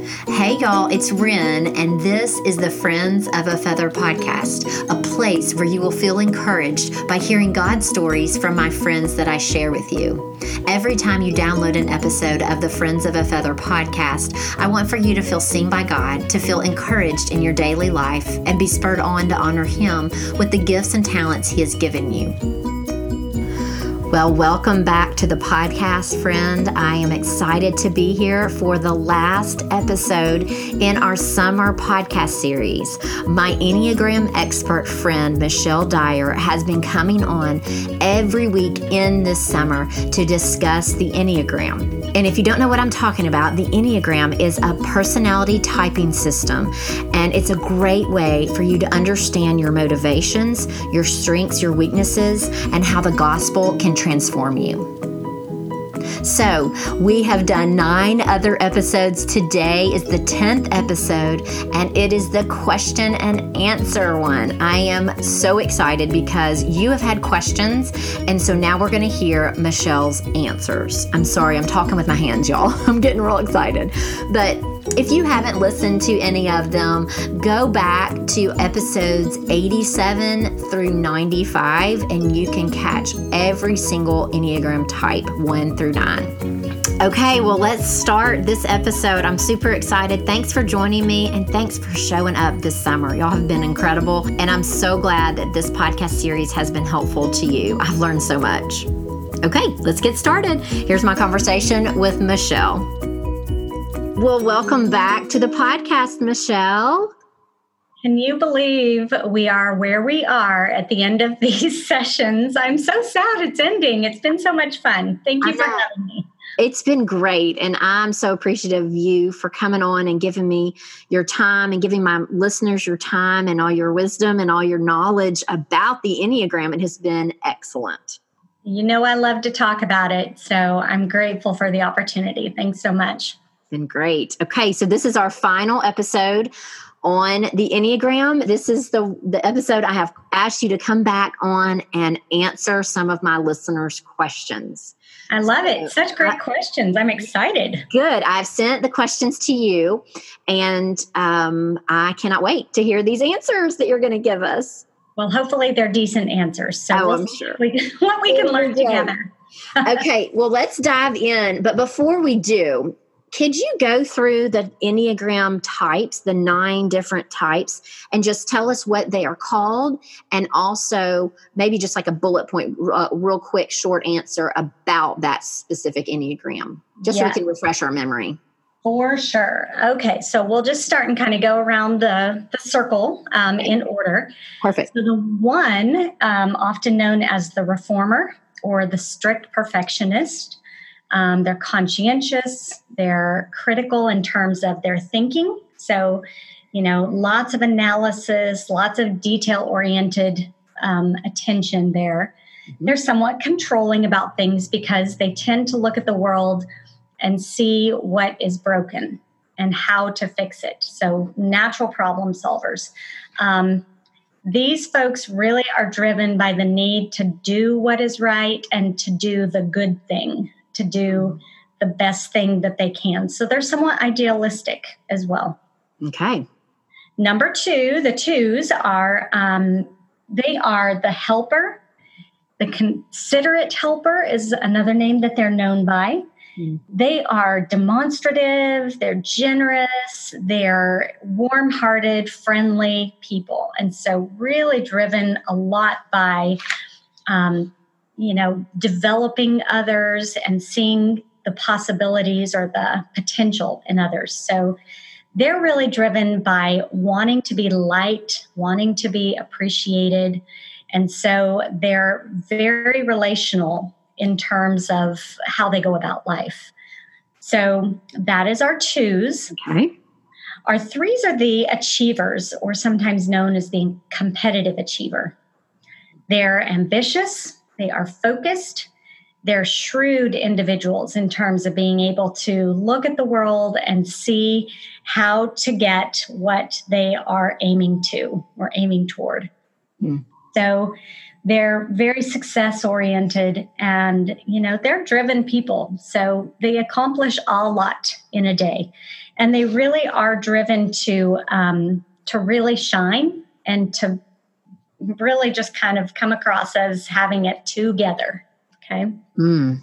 Hey, y'all, it's Ren, and this is the Friends of a Feather podcast, a place where you will feel encouraged by hearing God stories from my friends that I share with you. Every time you download an episode of the Friends of a Feather podcast, I want for you to feel seen by God, to feel encouraged in your daily life, and be spurred on to honor Him with the gifts and talents He has given you. Well, welcome back to the podcast, friend. I am excited to be here for the last episode in our summer podcast series. My Enneagram expert friend, Michelle Dyer, has been coming on every week in this summer to discuss the Enneagram. And if you don't know what I'm talking about, the Enneagram is a personality typing system, and it's a great way for you to understand your motivations, your strengths, your weaknesses, and how the gospel can transform you. So, we have done nine other episodes. Today is the 10th episode, and it is the question and answer one. I am so excited because you have had questions, and so now we're going to hear Michelle's answers. I'm sorry, I'm talking with my hands, y'all. I'm getting real excited. But if you haven't listened to any of them, go back to episodes 87 through 95 and you can catch every single Enneagram type 1 through 9. Okay, well, let's start this episode. I'm super excited. Thanks for joining me and thanks for showing up this summer. Y'all have been incredible. And I'm so glad that this podcast series has been helpful to you. I've learned so much. Okay, let's get started. Here's my conversation with Michelle. Well, welcome back to the podcast, Michelle. Can you believe we are where we are at the end of these sessions? I'm so sad it's ending. It's been so much fun. Thank you for having me. It's been great. And I'm so appreciative of you for coming on and giving me your time and giving my listeners your time and all your wisdom and all your knowledge about the Enneagram. It has been excellent. You know, I love to talk about it. So I'm grateful for the opportunity. Thanks so much been great. Okay, so this is our final episode on the Enneagram. This is the the episode I have asked you to come back on and answer some of my listeners' questions. I love it. Such great I, questions. I'm excited. Good. I've sent the questions to you, and um, I cannot wait to hear these answers that you're going to give us. Well, hopefully they're decent answers. So oh, we'll I'm sure. We, what we can learn together. okay, well, let's dive in. But before we do, could you go through the Enneagram types, the nine different types, and just tell us what they are called? And also, maybe just like a bullet point, uh, real quick, short answer about that specific Enneagram, just so we can refresh our memory. For sure. Okay, so we'll just start and kind of go around the, the circle um, in order. Perfect. So, the one, um, often known as the reformer or the strict perfectionist, um, they're conscientious, they're critical in terms of their thinking. So, you know, lots of analysis, lots of detail oriented um, attention there. Mm-hmm. They're somewhat controlling about things because they tend to look at the world and see what is broken and how to fix it. So, natural problem solvers. Um, these folks really are driven by the need to do what is right and to do the good thing to do the best thing that they can. So they're somewhat idealistic as well. Okay. Number two, the twos are um, they are the helper. The considerate helper is another name that they're known by. Mm. They are demonstrative, they're generous, they're warm hearted, friendly people. And so, really driven a lot by um, you know, developing others and seeing the possibilities or the potential in others. So they're really driven by wanting to be liked, wanting to be appreciated. And so they're very relational in terms of how they go about life. So that is our twos. Okay. Our threes are the achievers, or sometimes known as the competitive achiever. They're ambitious, they are focused. They're shrewd individuals in terms of being able to look at the world and see how to get what they are aiming to or aiming toward. Mm. So they're very success oriented and you know they're driven people so they accomplish a lot in a day and they really are driven to um, to really shine and to really just kind of come across as having it together okay mm.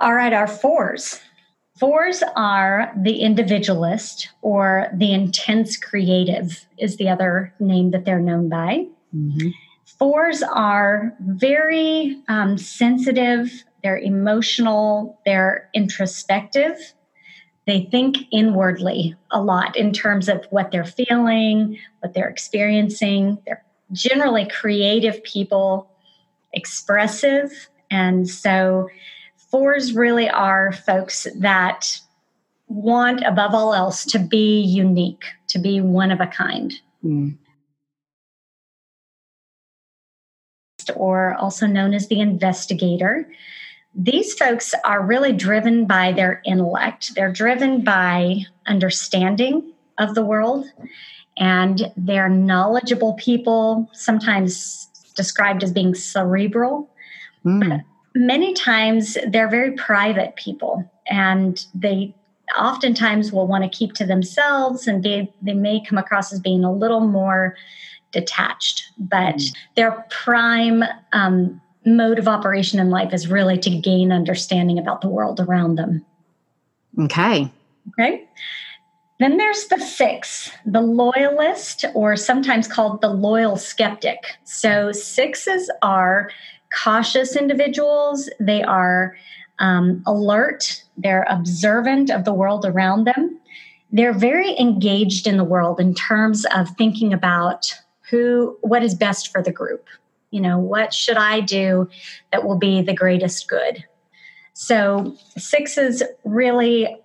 all right our fours fours are the individualist or the intense creative is the other name that they're known by mm-hmm. Fours are very um, sensitive, they're emotional, they're introspective. They think inwardly a lot in terms of what they're feeling, what they're experiencing. They're generally creative people, expressive. And so, fours really are folks that want, above all else, to be unique, to be one of a kind. Mm. or also known as the investigator. These folks are really driven by their intellect. They're driven by understanding of the world, and they're knowledgeable people, sometimes described as being cerebral. Mm. But many times they're very private people, and they oftentimes will want to keep to themselves and they, they may come across as being a little more detached, but mm. their prime um, mode of operation in life is really to gain understanding about the world around them. Okay. Okay. Then there's the six, the loyalist, or sometimes called the loyal skeptic. So, sixes are cautious individuals, they are um, alert, they're observant of the world around them. They're very engaged in the world in terms of thinking about who what is best for the group you know what should i do that will be the greatest good? So sixes really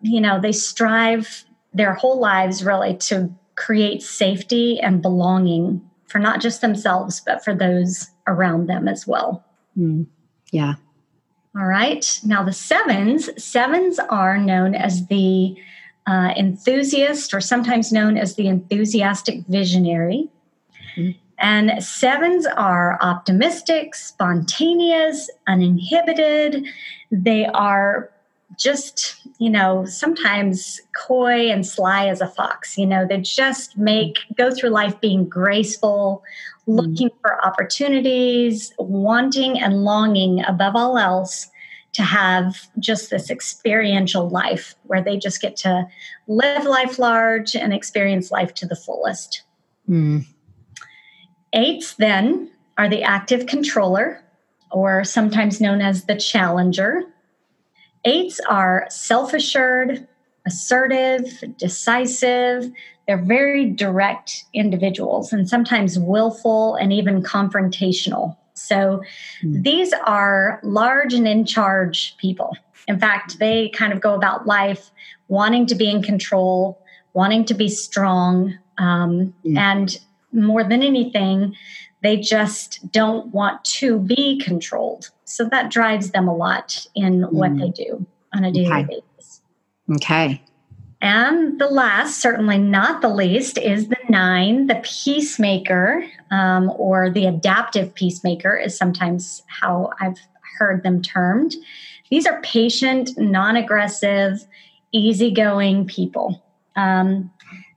you know they strive their whole lives really to create safety and belonging for not just themselves but for those around them as well. Mm, yeah. All right. Now the sevens sevens are known as the uh, enthusiast, or sometimes known as the enthusiastic visionary. Mm-hmm. And sevens are optimistic, spontaneous, uninhibited. They are just, you know, sometimes coy and sly as a fox. You know, they just make, go through life being graceful, mm-hmm. looking for opportunities, wanting and longing above all else to have just this experiential life where they just get to live life large and experience life to the fullest. Mm. Eights, then, are the active controller, or sometimes known as the challenger. Eights are self assured, assertive, decisive. They're very direct individuals and sometimes willful and even confrontational. So mm. these are large and in charge people. In fact, they kind of go about life wanting to be in control, wanting to be strong, um, mm. and more than anything, they just don't want to be controlled. So that drives them a lot in mm. what they do on a daily okay. basis. Okay. And the last, certainly not the least, is the nine, the peacemaker, um, or the adaptive peacemaker, is sometimes how I've heard them termed. These are patient, non aggressive, easygoing people. Um,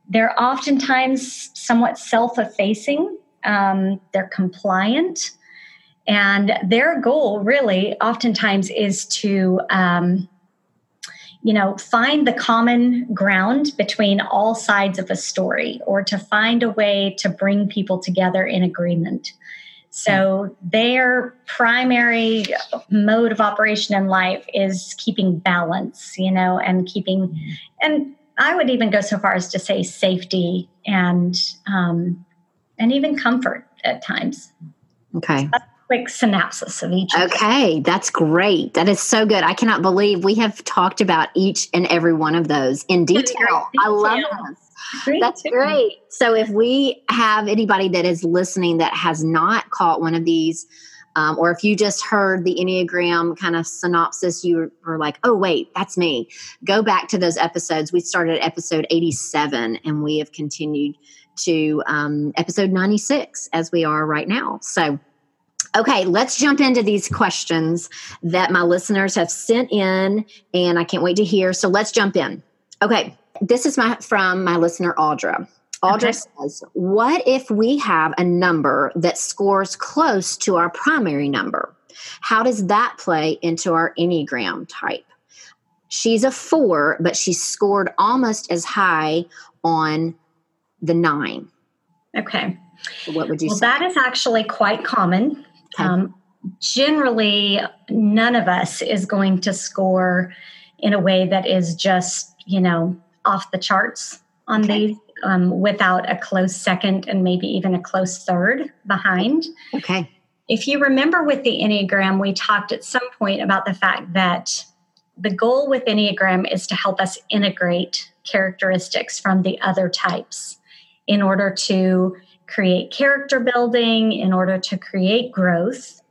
they're oftentimes somewhat self effacing, um, they're compliant, and their goal really oftentimes is to um, you know, find the common ground between all sides of a story or to find a way to bring people together in agreement. So their primary mode of operation in life is keeping balance, you know, and keeping, and I would even go so far as to say safety and um, and even comfort at times. Okay. So quick synopsis of each. Okay, that's great. That is so good. I cannot believe we have talked about each and every one of those in detail. I love this. Great That's too. great. So, if we have anybody that is listening that has not caught one of these, um, or if you just heard the Enneagram kind of synopsis, you were like, oh, wait, that's me. Go back to those episodes. We started episode 87 and we have continued to um, episode 96 as we are right now. So, Okay, let's jump into these questions that my listeners have sent in, and I can't wait to hear. So let's jump in. Okay, this is my from my listener Audra. Audra okay. says, "What if we have a number that scores close to our primary number? How does that play into our enneagram type?" She's a four, but she scored almost as high on the nine. Okay. So what would you well, say? That is actually quite common. Okay. Um, generally, none of us is going to score in a way that is just, you know, off the charts on okay. these um, without a close second and maybe even a close third behind. Okay. If you remember with the Enneagram, we talked at some point about the fact that the goal with Enneagram is to help us integrate characteristics from the other types in order to create character building, in order to create growth.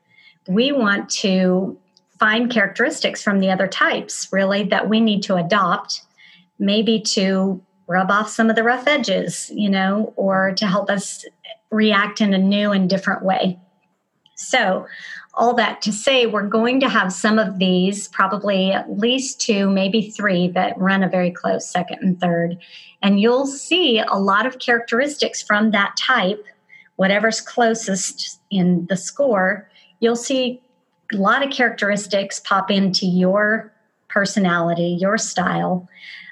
We want to find characteristics from the other types, really, that we need to adopt, maybe to rub off some of the rough edges, you know, or to help us react in a new and different way. So, all that to say, we're going to have some of these, probably at least two, maybe three, that run a very close second and third. And you'll see a lot of characteristics from that type, whatever's closest in the score, you'll see a lot of characteristics pop into your personality, your style,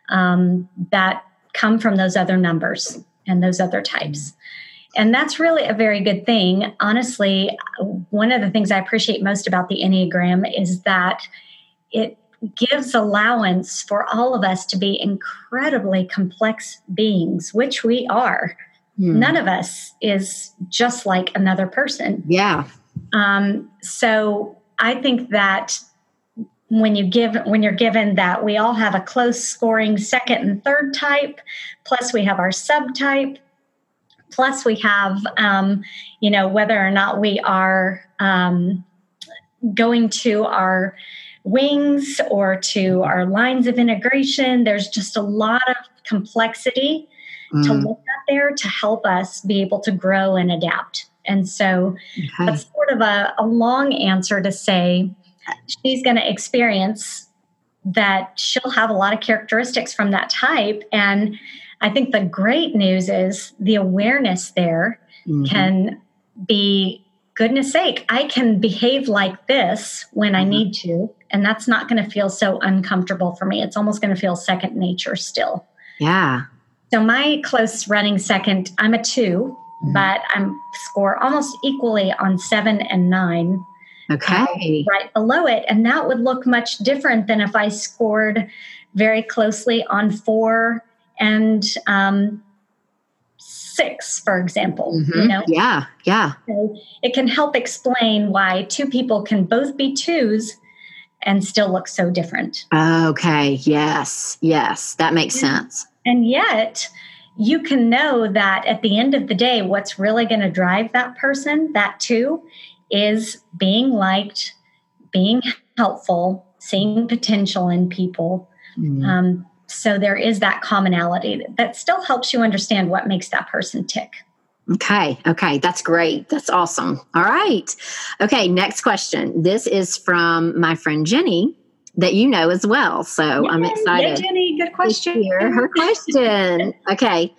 um, that come from those other numbers and those other types. And that's really a very good thing. Honestly, one of the things I appreciate most about the Enneagram is that it gives allowance for all of us to be incredibly complex beings, which we are. Hmm. None of us is just like another person. Yeah. Um, so I think that when you give when you're given that we all have a close scoring second and third type, plus we have our subtype, Plus, we have, um, you know, whether or not we are um, going to our wings or to our lines of integration. There's just a lot of complexity mm. to look at there to help us be able to grow and adapt. And so okay. that's sort of a, a long answer to say she's going to experience that she'll have a lot of characteristics from that type. And I think the great news is the awareness there mm-hmm. can be goodness sake, I can behave like this when I mm-hmm. need to. And that's not going to feel so uncomfortable for me. It's almost going to feel second nature still. Yeah. So my close running second, I'm a 2 mm-hmm. but I'm score almost equally on seven and nine. Okay. right below it. And that would look much different than if I scored very closely on four and um, six, for example. Mm-hmm. You know? Yeah, yeah. So it can help explain why two people can both be twos and still look so different. Okay, yes, yes, that makes sense. And yet, you can know that at the end of the day, what's really going to drive that person, that two, is being liked, being helpful, seeing potential in people. Mm. Um, so there is that commonality that still helps you understand what makes that person tick. Okay. Okay. That's great. That's awesome. All right. Okay. Next question. This is from my friend Jenny that you know as well. So Yay, I'm excited. Yeah, Jenny, good question. hear her question. okay.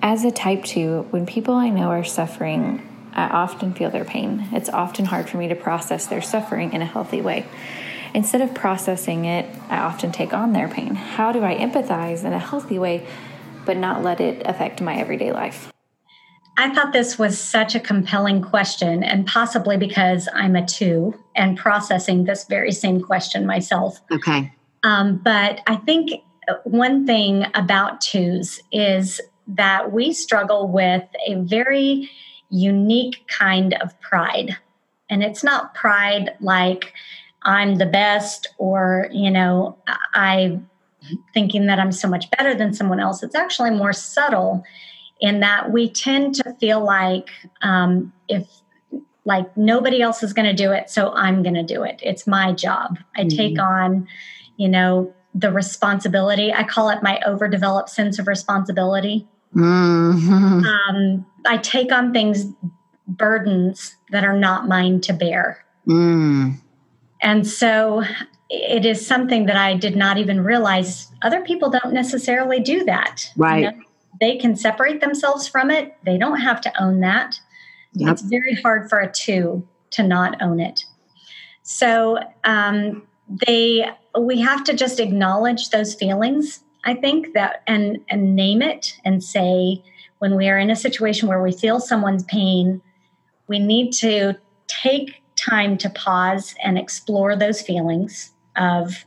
As a type two, when people I know are suffering, I often feel their pain. It's often hard for me to process their suffering in a healthy way. Instead of processing it, I often take on their pain. How do I empathize in a healthy way, but not let it affect my everyday life? I thought this was such a compelling question, and possibly because I'm a two and processing this very same question myself. Okay. Um, but I think one thing about twos is that we struggle with a very unique kind of pride. And it's not pride like I'm the best or, you know, I thinking that I'm so much better than someone else. It's actually more subtle in that we tend to feel like um, if like nobody else is going to do it, so I'm going to do it. It's my job. I mm-hmm. take on, you know, the responsibility. I call it my overdeveloped sense of responsibility. Mm-hmm. Um, I take on things, burdens that are not mine to bear. Mm. And so it is something that I did not even realize other people don't necessarily do that. Right. You know, they can separate themselves from it. They don't have to own that. Yep. It's very hard for a two to not own it. So um, they we have to just acknowledge those feelings. I think that and and name it and say when we are in a situation where we feel someone's pain, we need to take time to pause and explore those feelings of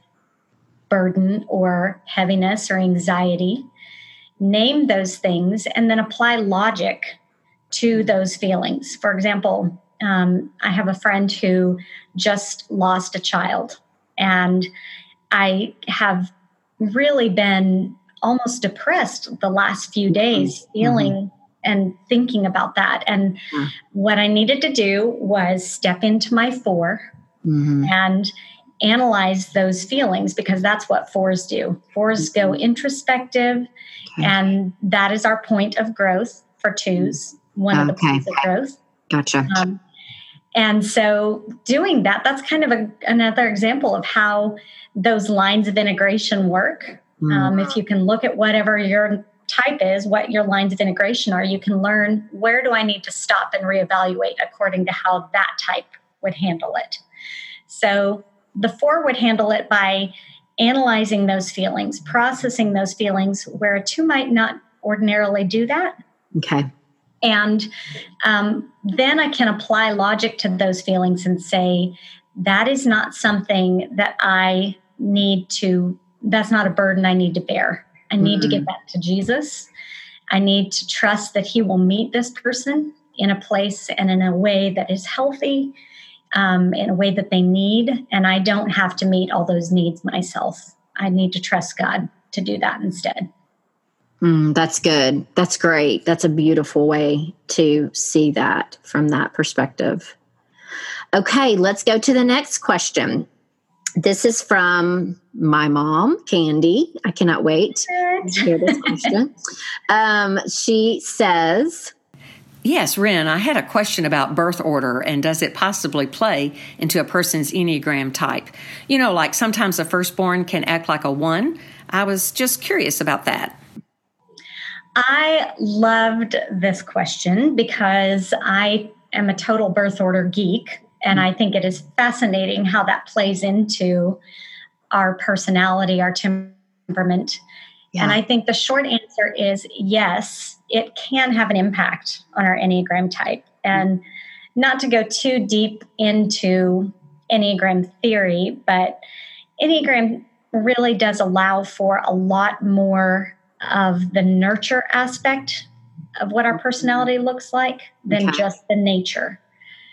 burden or heaviness or anxiety, name those things, and then apply logic to those feelings. For example, um, I have a friend who just lost a child, and I have really been almost depressed the last few days, mm-hmm. feeling mm-hmm. and thinking about that. And mm-hmm. what I needed to do was step into my 4 mm-hmm. and analyze those feelings because that's what fours do. Fours go mm-hmm. introspective, okay. and that is our point of growth for twos, one of the points of growth. Gotcha. Um, and so, doing that, that's kind of a, another example of how those lines of integration work. Mm. Um, if you can look at whatever your type is, what your lines of integration are, you can learn where do I need to stop and reevaluate according to how that type would handle it. So, the four would handle it by analyzing those feelings, processing those feelings, where a two might not ordinarily do that. Okay. And um, then I can apply logic to those feelings and say, that is not something that I need to, that's not a burden I need to bear. I need mm to get mm. that to Jesus. I need to trust that He will meet this person in a place and in a way that is healthy um, in a way that they need. And I don't have to meet all those needs myself. I need to trust God to do that instead. Mm, that's good. That's great. That's a beautiful way to see that from that perspective. Okay, let's go to the next question. This is from my mom, Candy. I cannot wait to hear this question. Um, she says, Yes, Ren, I had a question about birth order and does it possibly play into a person's Enneagram type? You know, like sometimes a firstborn can act like a one. I was just curious about that. I loved this question because I am a total birth order geek. And I think it is fascinating how that plays into our personality, our temperament. Yeah. And I think the short answer is yes, it can have an impact on our Enneagram type. And not to go too deep into Enneagram theory, but Enneagram really does allow for a lot more of the nurture aspect of what our personality looks like than okay. just the nature.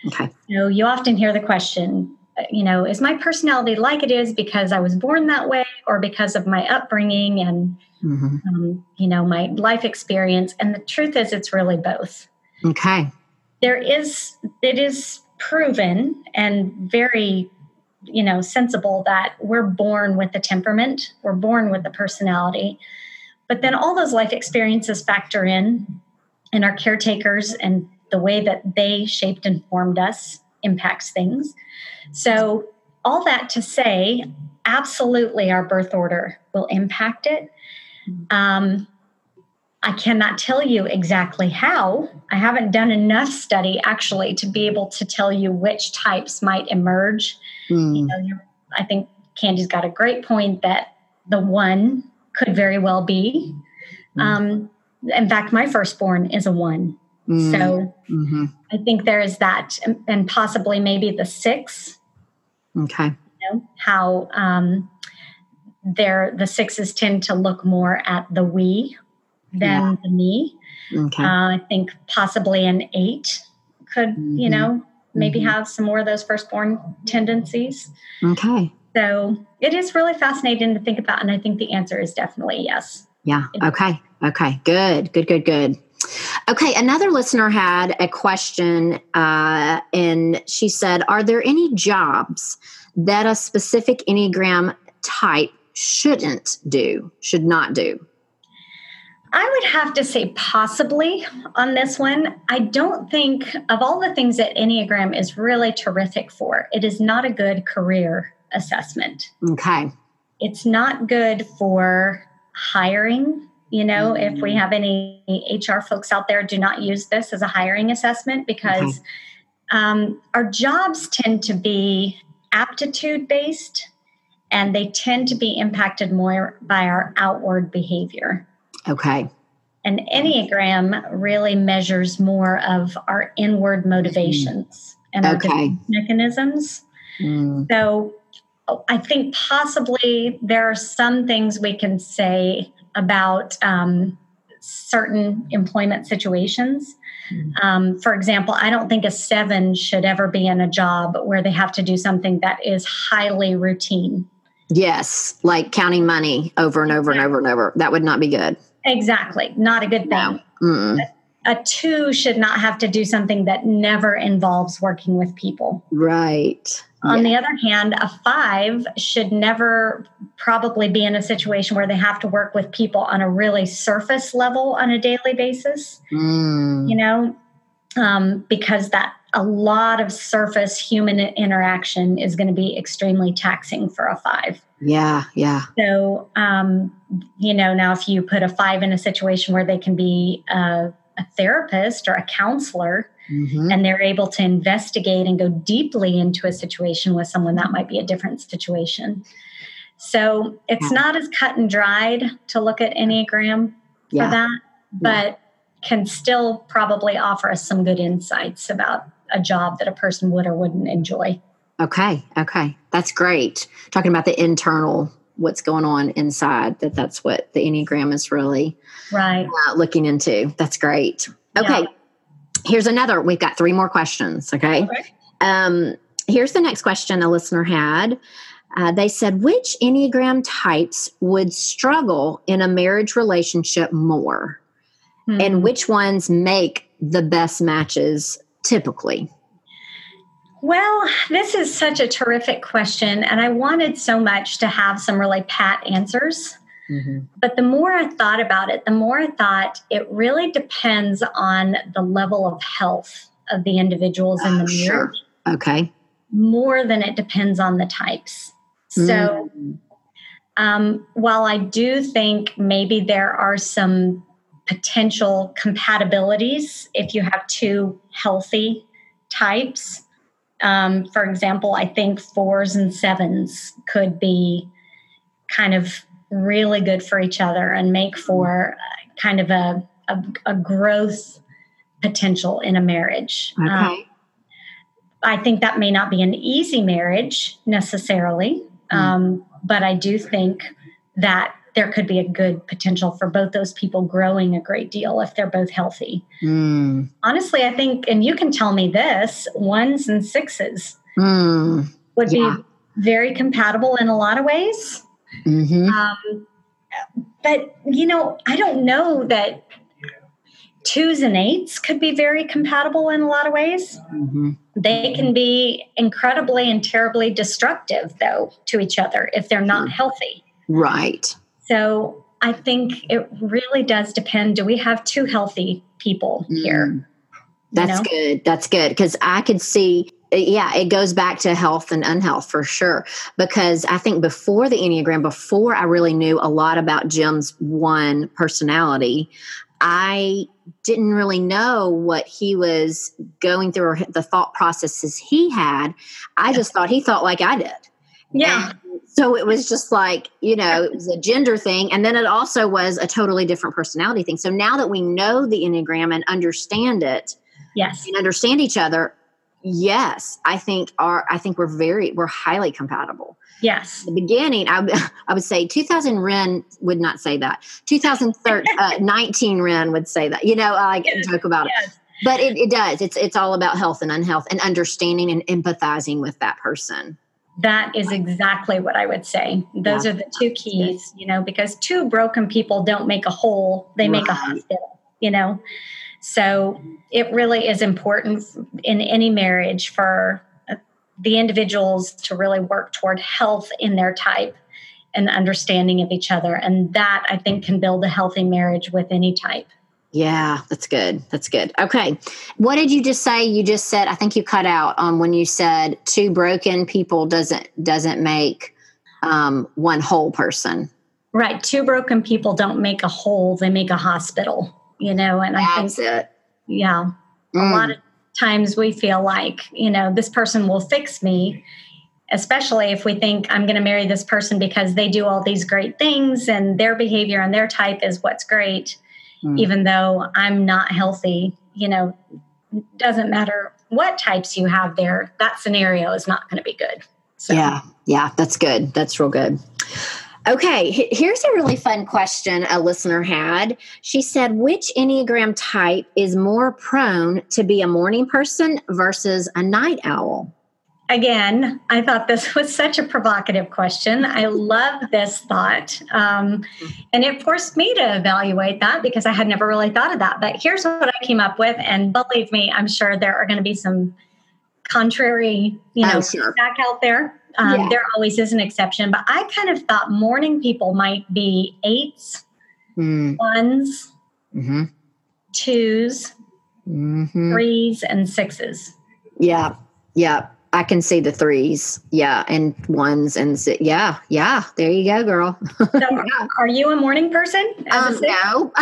Okay. You know, you often hear the question, you know, is my personality like it is because I was born that way or because of my upbringing and, mm-hmm. um, you know, my life experience? And the truth is, it's really both. Okay. There is, it is proven and very, you know, sensible that we're born with the temperament, we're born with the personality. But then all those life experiences factor in, and our caretakers and the way that they shaped and formed us impacts things. So, all that to say, absolutely our birth order will impact it. Um, I cannot tell you exactly how. I haven't done enough study actually to be able to tell you which types might emerge. Mm. You know, I think Candy's got a great point that the one could very well be. Mm. Um, in fact, my firstborn is a one. Mm. So mm-hmm. I think there is that, and possibly maybe the six. Okay. You know, how um, there the sixes tend to look more at the we than yeah. the me. Okay. Uh, I think possibly an eight could, mm-hmm. you know, maybe mm-hmm. have some more of those firstborn tendencies. Okay. So it is really fascinating to think about. And I think the answer is definitely yes. Yeah. Okay. Okay. Good. Good. Good. Good. Okay, another listener had a question, uh, and she said, Are there any jobs that a specific Enneagram type shouldn't do, should not do? I would have to say possibly on this one. I don't think, of all the things that Enneagram is really terrific for, it is not a good career assessment. Okay. It's not good for hiring. You know, mm-hmm. if we mm-hmm. have any HR folks out there, do not use this as a hiring assessment because okay. um, our jobs tend to be aptitude based and they tend to be impacted more by our outward behavior. Okay. And Enneagram really measures more of our inward motivations and our mechanisms. Mm. So I think possibly there are some things we can say about um, certain employment situations. Mm. Um, for example, I don't think a seven should ever be in a job where they have to do something that is highly routine. Yes, like counting money over and over and over and over. That would not be good. Exactly. Not a good thing. No. A two should not have to do something that never involves working with people. Right. On yeah. the other hand, a five should never probably be in a situation where they have to work with people on a really surface level on a daily basis. Mm. You know, um, because that a lot of surface human interaction is going to be extremely taxing for a five. Yeah, yeah. So, um, you know, now if you put a five in a situation where they can be a, a therapist or a counselor, mm-hmm. and they're able to investigate and go deeply into a situation with someone, that might be a different situation. So it's yeah. not as cut and dried to look at Enneagram yeah. for that, but yeah. can still probably offer us some good insights about a job that a person would or wouldn't enjoy. Okay. Okay. That's great. Talking about the internal, what's going on inside, that that's what the Enneagram is really right uh, looking into. That's great. Okay. Yeah. Here's another. We've got three more questions. Okay. okay. Um, here's the next question a listener had. Uh, they said, which Enneagram types would struggle in a marriage relationship more? Hmm. And which ones make the best matches typically? Well, this is such a terrific question, and I wanted so much to have some really pat answers. Mm-hmm. But the more I thought about it, the more I thought it really depends on the level of health of the individuals oh, in the oh, marriage. Sure. Okay. More than it depends on the types. So, um, while I do think maybe there are some potential compatibilities if you have two healthy types, um, for example, I think fours and sevens could be kind of really good for each other and make for kind of a, a, a growth potential in a marriage. Okay. Um, I think that may not be an easy marriage necessarily, mm. um, but I do think that there could be a good potential for both those people growing a great deal if they're both healthy. Mm. Honestly, I think, and you can tell me this ones and sixes mm. would yeah. be very compatible in a lot of ways. Mm-hmm. Um, but, you know, I don't know that twos and eights could be very compatible in a lot of ways. Mm-hmm. They can be incredibly and terribly destructive, though, to each other if they're not healthy. Right. So I think it really does depend. Do we have two healthy people here? Mm. That's you know? good. That's good. Because I could see, yeah, it goes back to health and unhealth for sure. Because I think before the Enneagram, before I really knew a lot about Jim's one personality, I didn't really know what he was going through or the thought processes he had. I just thought he thought like I did. Yeah. And so it was just like, you know, it was a gender thing. And then it also was a totally different personality thing. So now that we know the Enneagram and understand it, yes, and understand each other, yes, I think our I think we're very we're highly compatible. Yes. the beginning, I, I would say 2000 Ren would not say that. 2019 uh, Ren would say that. You know, I can joke about yes. it. But it, it does. It's it's all about health and unhealth and understanding and empathizing with that person. That is exactly what I would say. Those yeah. are the two keys, you know, because two broken people don't make a whole, they make a hospital, you know. So it really is important in any marriage for uh, the individuals to really work toward health in their type and understanding of each other. And that I think can build a healthy marriage with any type. Yeah, that's good. That's good. Okay. What did you just say? You just said I think you cut out on when you said two broken people doesn't doesn't make um, one whole person. Right. Two broken people don't make a whole, they make a hospital, you know, and I That's think it. yeah. Mm. A lot of times we feel like, you know, this person will fix me, especially if we think I'm going to marry this person because they do all these great things and their behavior and their type is what's great, Mm. even though I'm not healthy, you know, doesn't matter what types you have there, that scenario is not going to be good. So, Yeah, yeah, that's good. That's real good. Okay, here's a really fun question a listener had. She said, Which Enneagram type is more prone to be a morning person versus a night owl? again, I thought this was such a provocative question. I love this thought. Um, and it forced me to evaluate that because I had never really thought of that. But here's what I came up with. And believe me, I'm sure there are going to be some contrary, you know, Oh, sure. feedback out there. Um, Yeah. There always is an exception. But I kind of thought morning people might be eights, Mm, ones, hmm twos, hmm threes, and sixes. Yeah, yeah. I can see the threes. Yeah, and ones and si- yeah, yeah. There you go, girl. So, are you a morning person? Um, no,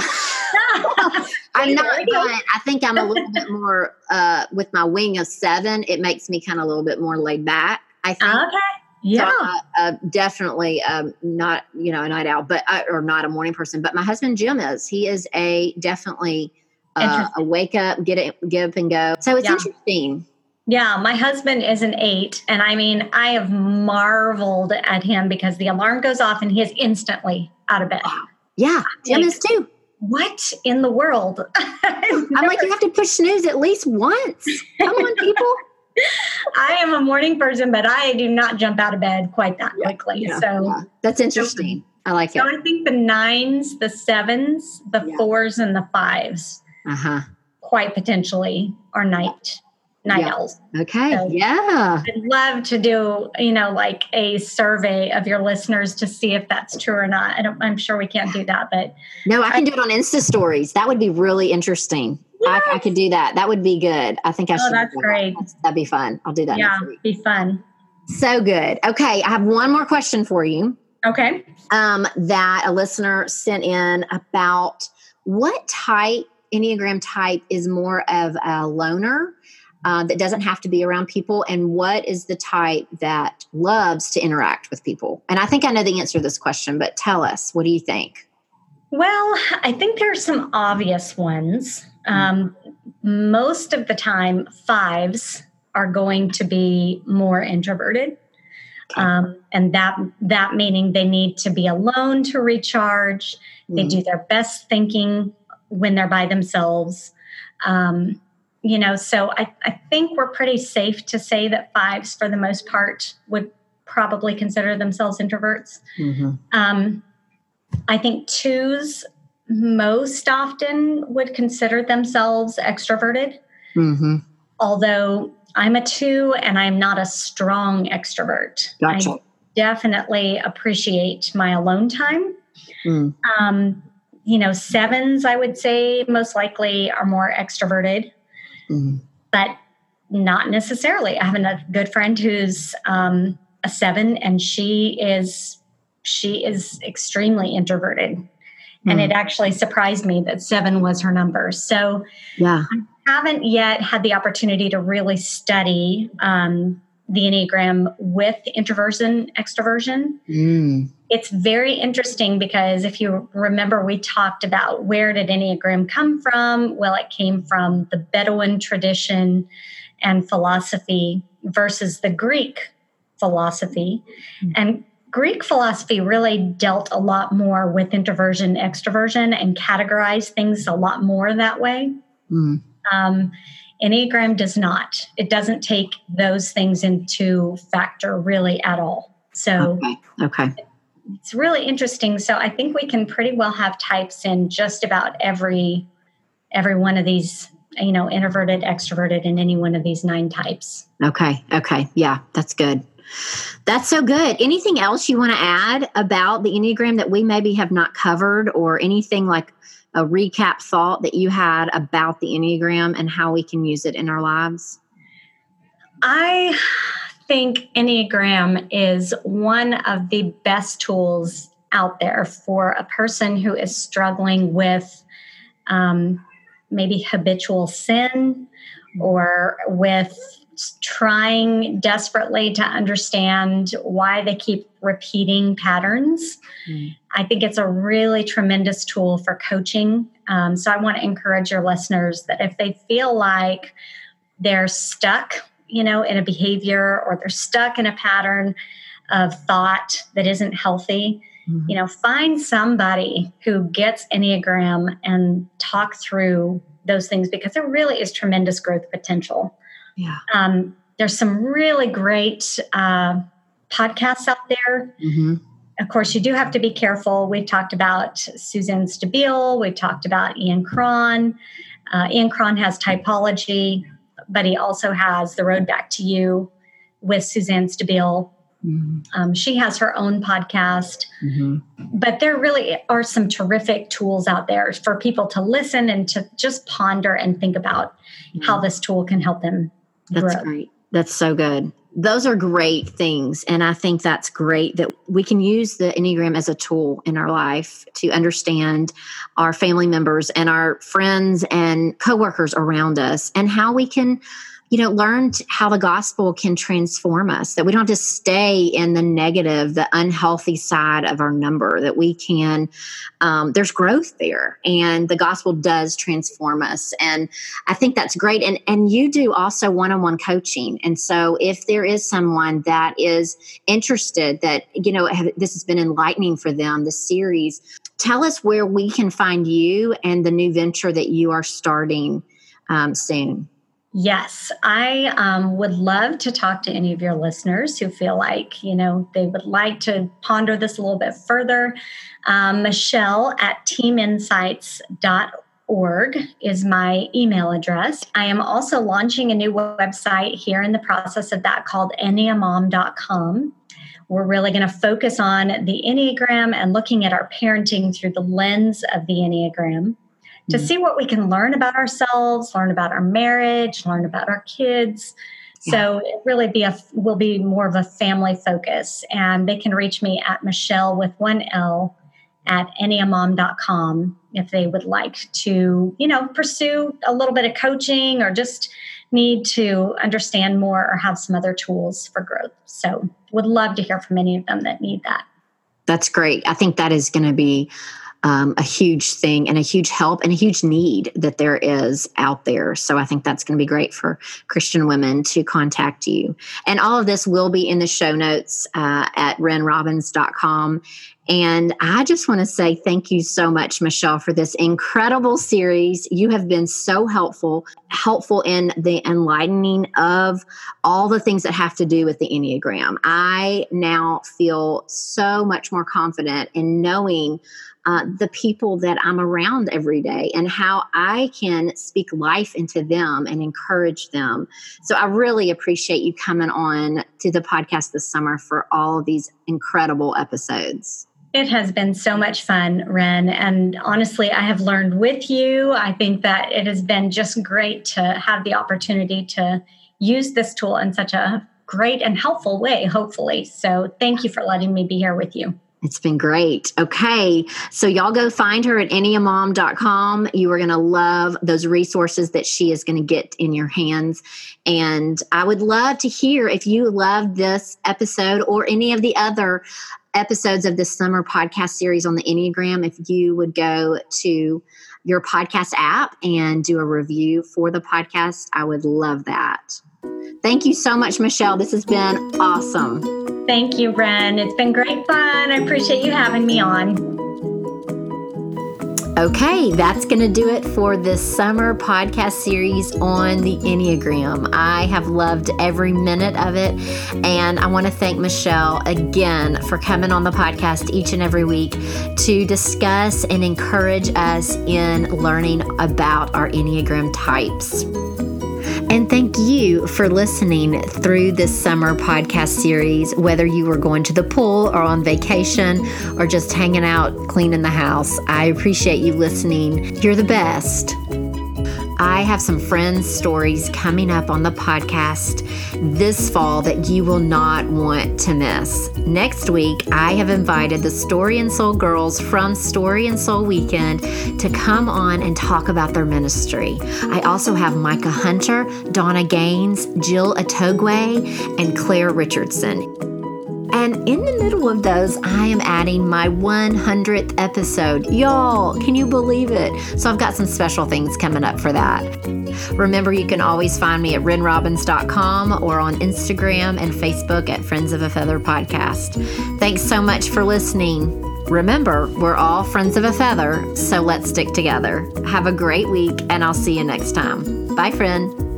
I'm not. There we go. But I think I'm a little bit more uh, with my wing of seven. It makes me kind of a little bit more laid back. I think. Okay. Yeah. So, uh, uh, definitely um, not, you know, a night owl, but I, or not a morning person. But my husband Jim is. He is a definitely uh, a wake up, get it, get up and go. So it's Yeah. interesting. Yeah, my husband is an eight. And I mean, I have marveled at him because the alarm goes off and he is instantly out of bed. Yeah, Jim Like- is too. What in the world? I'm like, you have to push snooze at least once. Come on, people. I am a morning person, but I do not jump out of bed quite that quickly. Yeah, so, yeah. that's interesting. I like it. so I think the nines, the sevens, the Yeah. fours, and the fives Uh huh. quite potentially are night night Yeah. owls. Okay. So- Yeah. I'd love to do, you know, like a survey of your listeners to see if that's true or not. I don't, I'm sure we can't do that, but No, I can do it on Insta stories. That would be really interesting. I, I could do that. That would be good. I think I Oh, should. that's that. great. That'd be fun. I'll do that. yeah, be fun. So good. Okay, I have one more question for you. Okay. Um, that a listener sent in about what type Enneagram type is more of a loner uh, that doesn't have to be around people, and what is the type that loves to interact with people? And I think I know the answer to this question, but tell us. What do you think? Well, I think there are some obvious ones. Um, most of the time, fives are going to be more introverted. Um, and that that meaning they need to be alone to recharge. They Mm. do their best thinking when they're by themselves. Um, you know, so I, I think we're pretty safe to say that fives, for the most part, would probably consider themselves introverts. Mhm. Um, I think twos most often would consider themselves extroverted, Mhm. although I'm a two and I'm not a strong extrovert. Gotcha. I definitely appreciate my alone time. Mm. Um, you know, sevens, I would say, most likely are more extroverted, Mm. but not necessarily. I have a good friend who's um, a seven, and she is she is extremely introverted, and Mm. it actually surprised me that seven was her number. So Yeah. I haven't yet had the opportunity to really study um, the Enneagram with introversion, extroversion. Mm. It's very interesting because if you remember, we talked about where did Enneagram come from? Well, it came from the Bedouin tradition and philosophy versus the Greek philosophy. Mm. And Greek philosophy really dealt a lot more with introversion, extroversion, and categorized things a lot more that way. Mm. Um, Enneagram does not. It doesn't take those things into factor really at all. So Okay. Okay. it's really interesting. So I think we can pretty well have types in just about every every one of these, you know, introverted, extroverted, in any one of these nine types. Okay. Okay. Yeah, that's good. That's so good. Anything else you want to add about the Enneagram that we maybe have not covered, or anything like a recap thought that you had about the Enneagram and how we can use it in our lives? I think Enneagram is one of the best tools out there for a person who is struggling with um, maybe habitual sin or with trying desperately to understand why they keep repeating patterns. Mm. I think it's a really tremendous tool for coaching. Um, so I want to encourage your listeners that if they feel like they're stuck, you know, in a behavior or they're stuck in a pattern of thought that isn't healthy, mm-hmm. you know, find somebody who gets Enneagram and talk through those things because there really is tremendous growth potential. Yeah. Um, there's some really great uh, podcasts out there. Mm-hmm. Of course, you do have to be careful. We've talked about Suzanne Stabile. We've talked about Ian Cron. Uh, Ian Cron has typology, but he also has The Road Back to You with Suzanne Stabile. Mm-hmm. Um, she has her own podcast, mm-hmm. but there really are some terrific tools out there for people to listen and to just ponder and think about mm-hmm. how this tool can help them that's great. That's so good. Those are great things. And I think that's great that we can use the Enneagram as a tool in our life to understand our family members and our friends and coworkers around us and how we can you know, learned how the gospel can transform us, that we don't to stay in the negative, the unhealthy side of our number, that we can, um, there's growth there. And the gospel does transform us. And I think that's great. And, and you do also one on one coaching. And so if there is someone that is interested, that, you know, have, this has been enlightening for them, the series, tell us where we can find you and the new venture that you are starting um, soon. Yes, I um, would love to talk to any of your listeners who feel like, you know, they would like to ponder this a little bit further. Um, Michelle at teaminsights.org is my email address. I am also launching a new website here in the process of that called enneamom.com. We're really going to focus on the Enneagram and looking at our parenting through the lens of the Enneagram to mm-hmm. see what we can learn about ourselves, learn about our marriage, learn about our kids. Yeah. So it really be a will be more of a family focus. And they can reach me at Michelle with one L at enneamom.com if they would like to, you know, pursue a little bit of coaching or just need to understand more or have some other tools for growth. So would love to hear from any of them that need that. That's great. I think that is going to be um, a huge thing and a huge help and a huge need that there is out there. So I think that's going to be great for Christian women to contact you. And all of this will be in the show notes uh, at renrobbins.com. And I just want to say thank you so much, Michelle, for this incredible series. You have been so helpful, helpful in the enlightening of all the things that have to do with the Enneagram. I now feel so much more confident in knowing uh, the people that I'm around every day and how I can speak life into them and encourage them. So I really appreciate you coming on to the podcast this summer for all of these incredible episodes. It has been so much fun, Ren. And honestly, I have learned with you. I think that it has been just great to have the opportunity to use this tool in such a great and helpful way, hopefully. So thank you for letting me be here with you. It's been great. Okay. So, y'all go find her at enneamom.com. You are going to love those resources that she is going to get in your hands. And I would love to hear if you loved this episode or any of the other episodes of this summer podcast series on the Enneagram. If you would go to your podcast app and do a review for the podcast, I would love that. Thank you so much, Michelle. This has been awesome. Thank you, Ren. It's been great fun. I appreciate you having me on. Okay, that's going to do it for this summer podcast series on the Enneagram. I have loved every minute of it, and I want to thank Michelle again for coming on the podcast each and every week to discuss and encourage us in learning about our Enneagram types. And thank you for listening through this summer podcast series, whether you were going to the pool or on vacation or just hanging out cleaning the house. I appreciate you listening. You're the best. I have some friends' stories coming up on the podcast this fall that you will not want to miss. Next week, I have invited the Story and Soul girls from Story and Soul Weekend to come on and talk about their ministry. I also have Micah Hunter, Donna Gaines, Jill Atogwe, and Claire Richardson. And in the middle of those, I am adding my 100th episode. Y'all, can you believe it? So I've got some special things coming up for that. Remember, you can always find me at renrobbins.com or on Instagram and Facebook at Friends of a Feather Podcast. Thanks so much for listening. Remember, we're all friends of a feather, so let's stick together. Have a great week, and I'll see you next time. Bye, friend.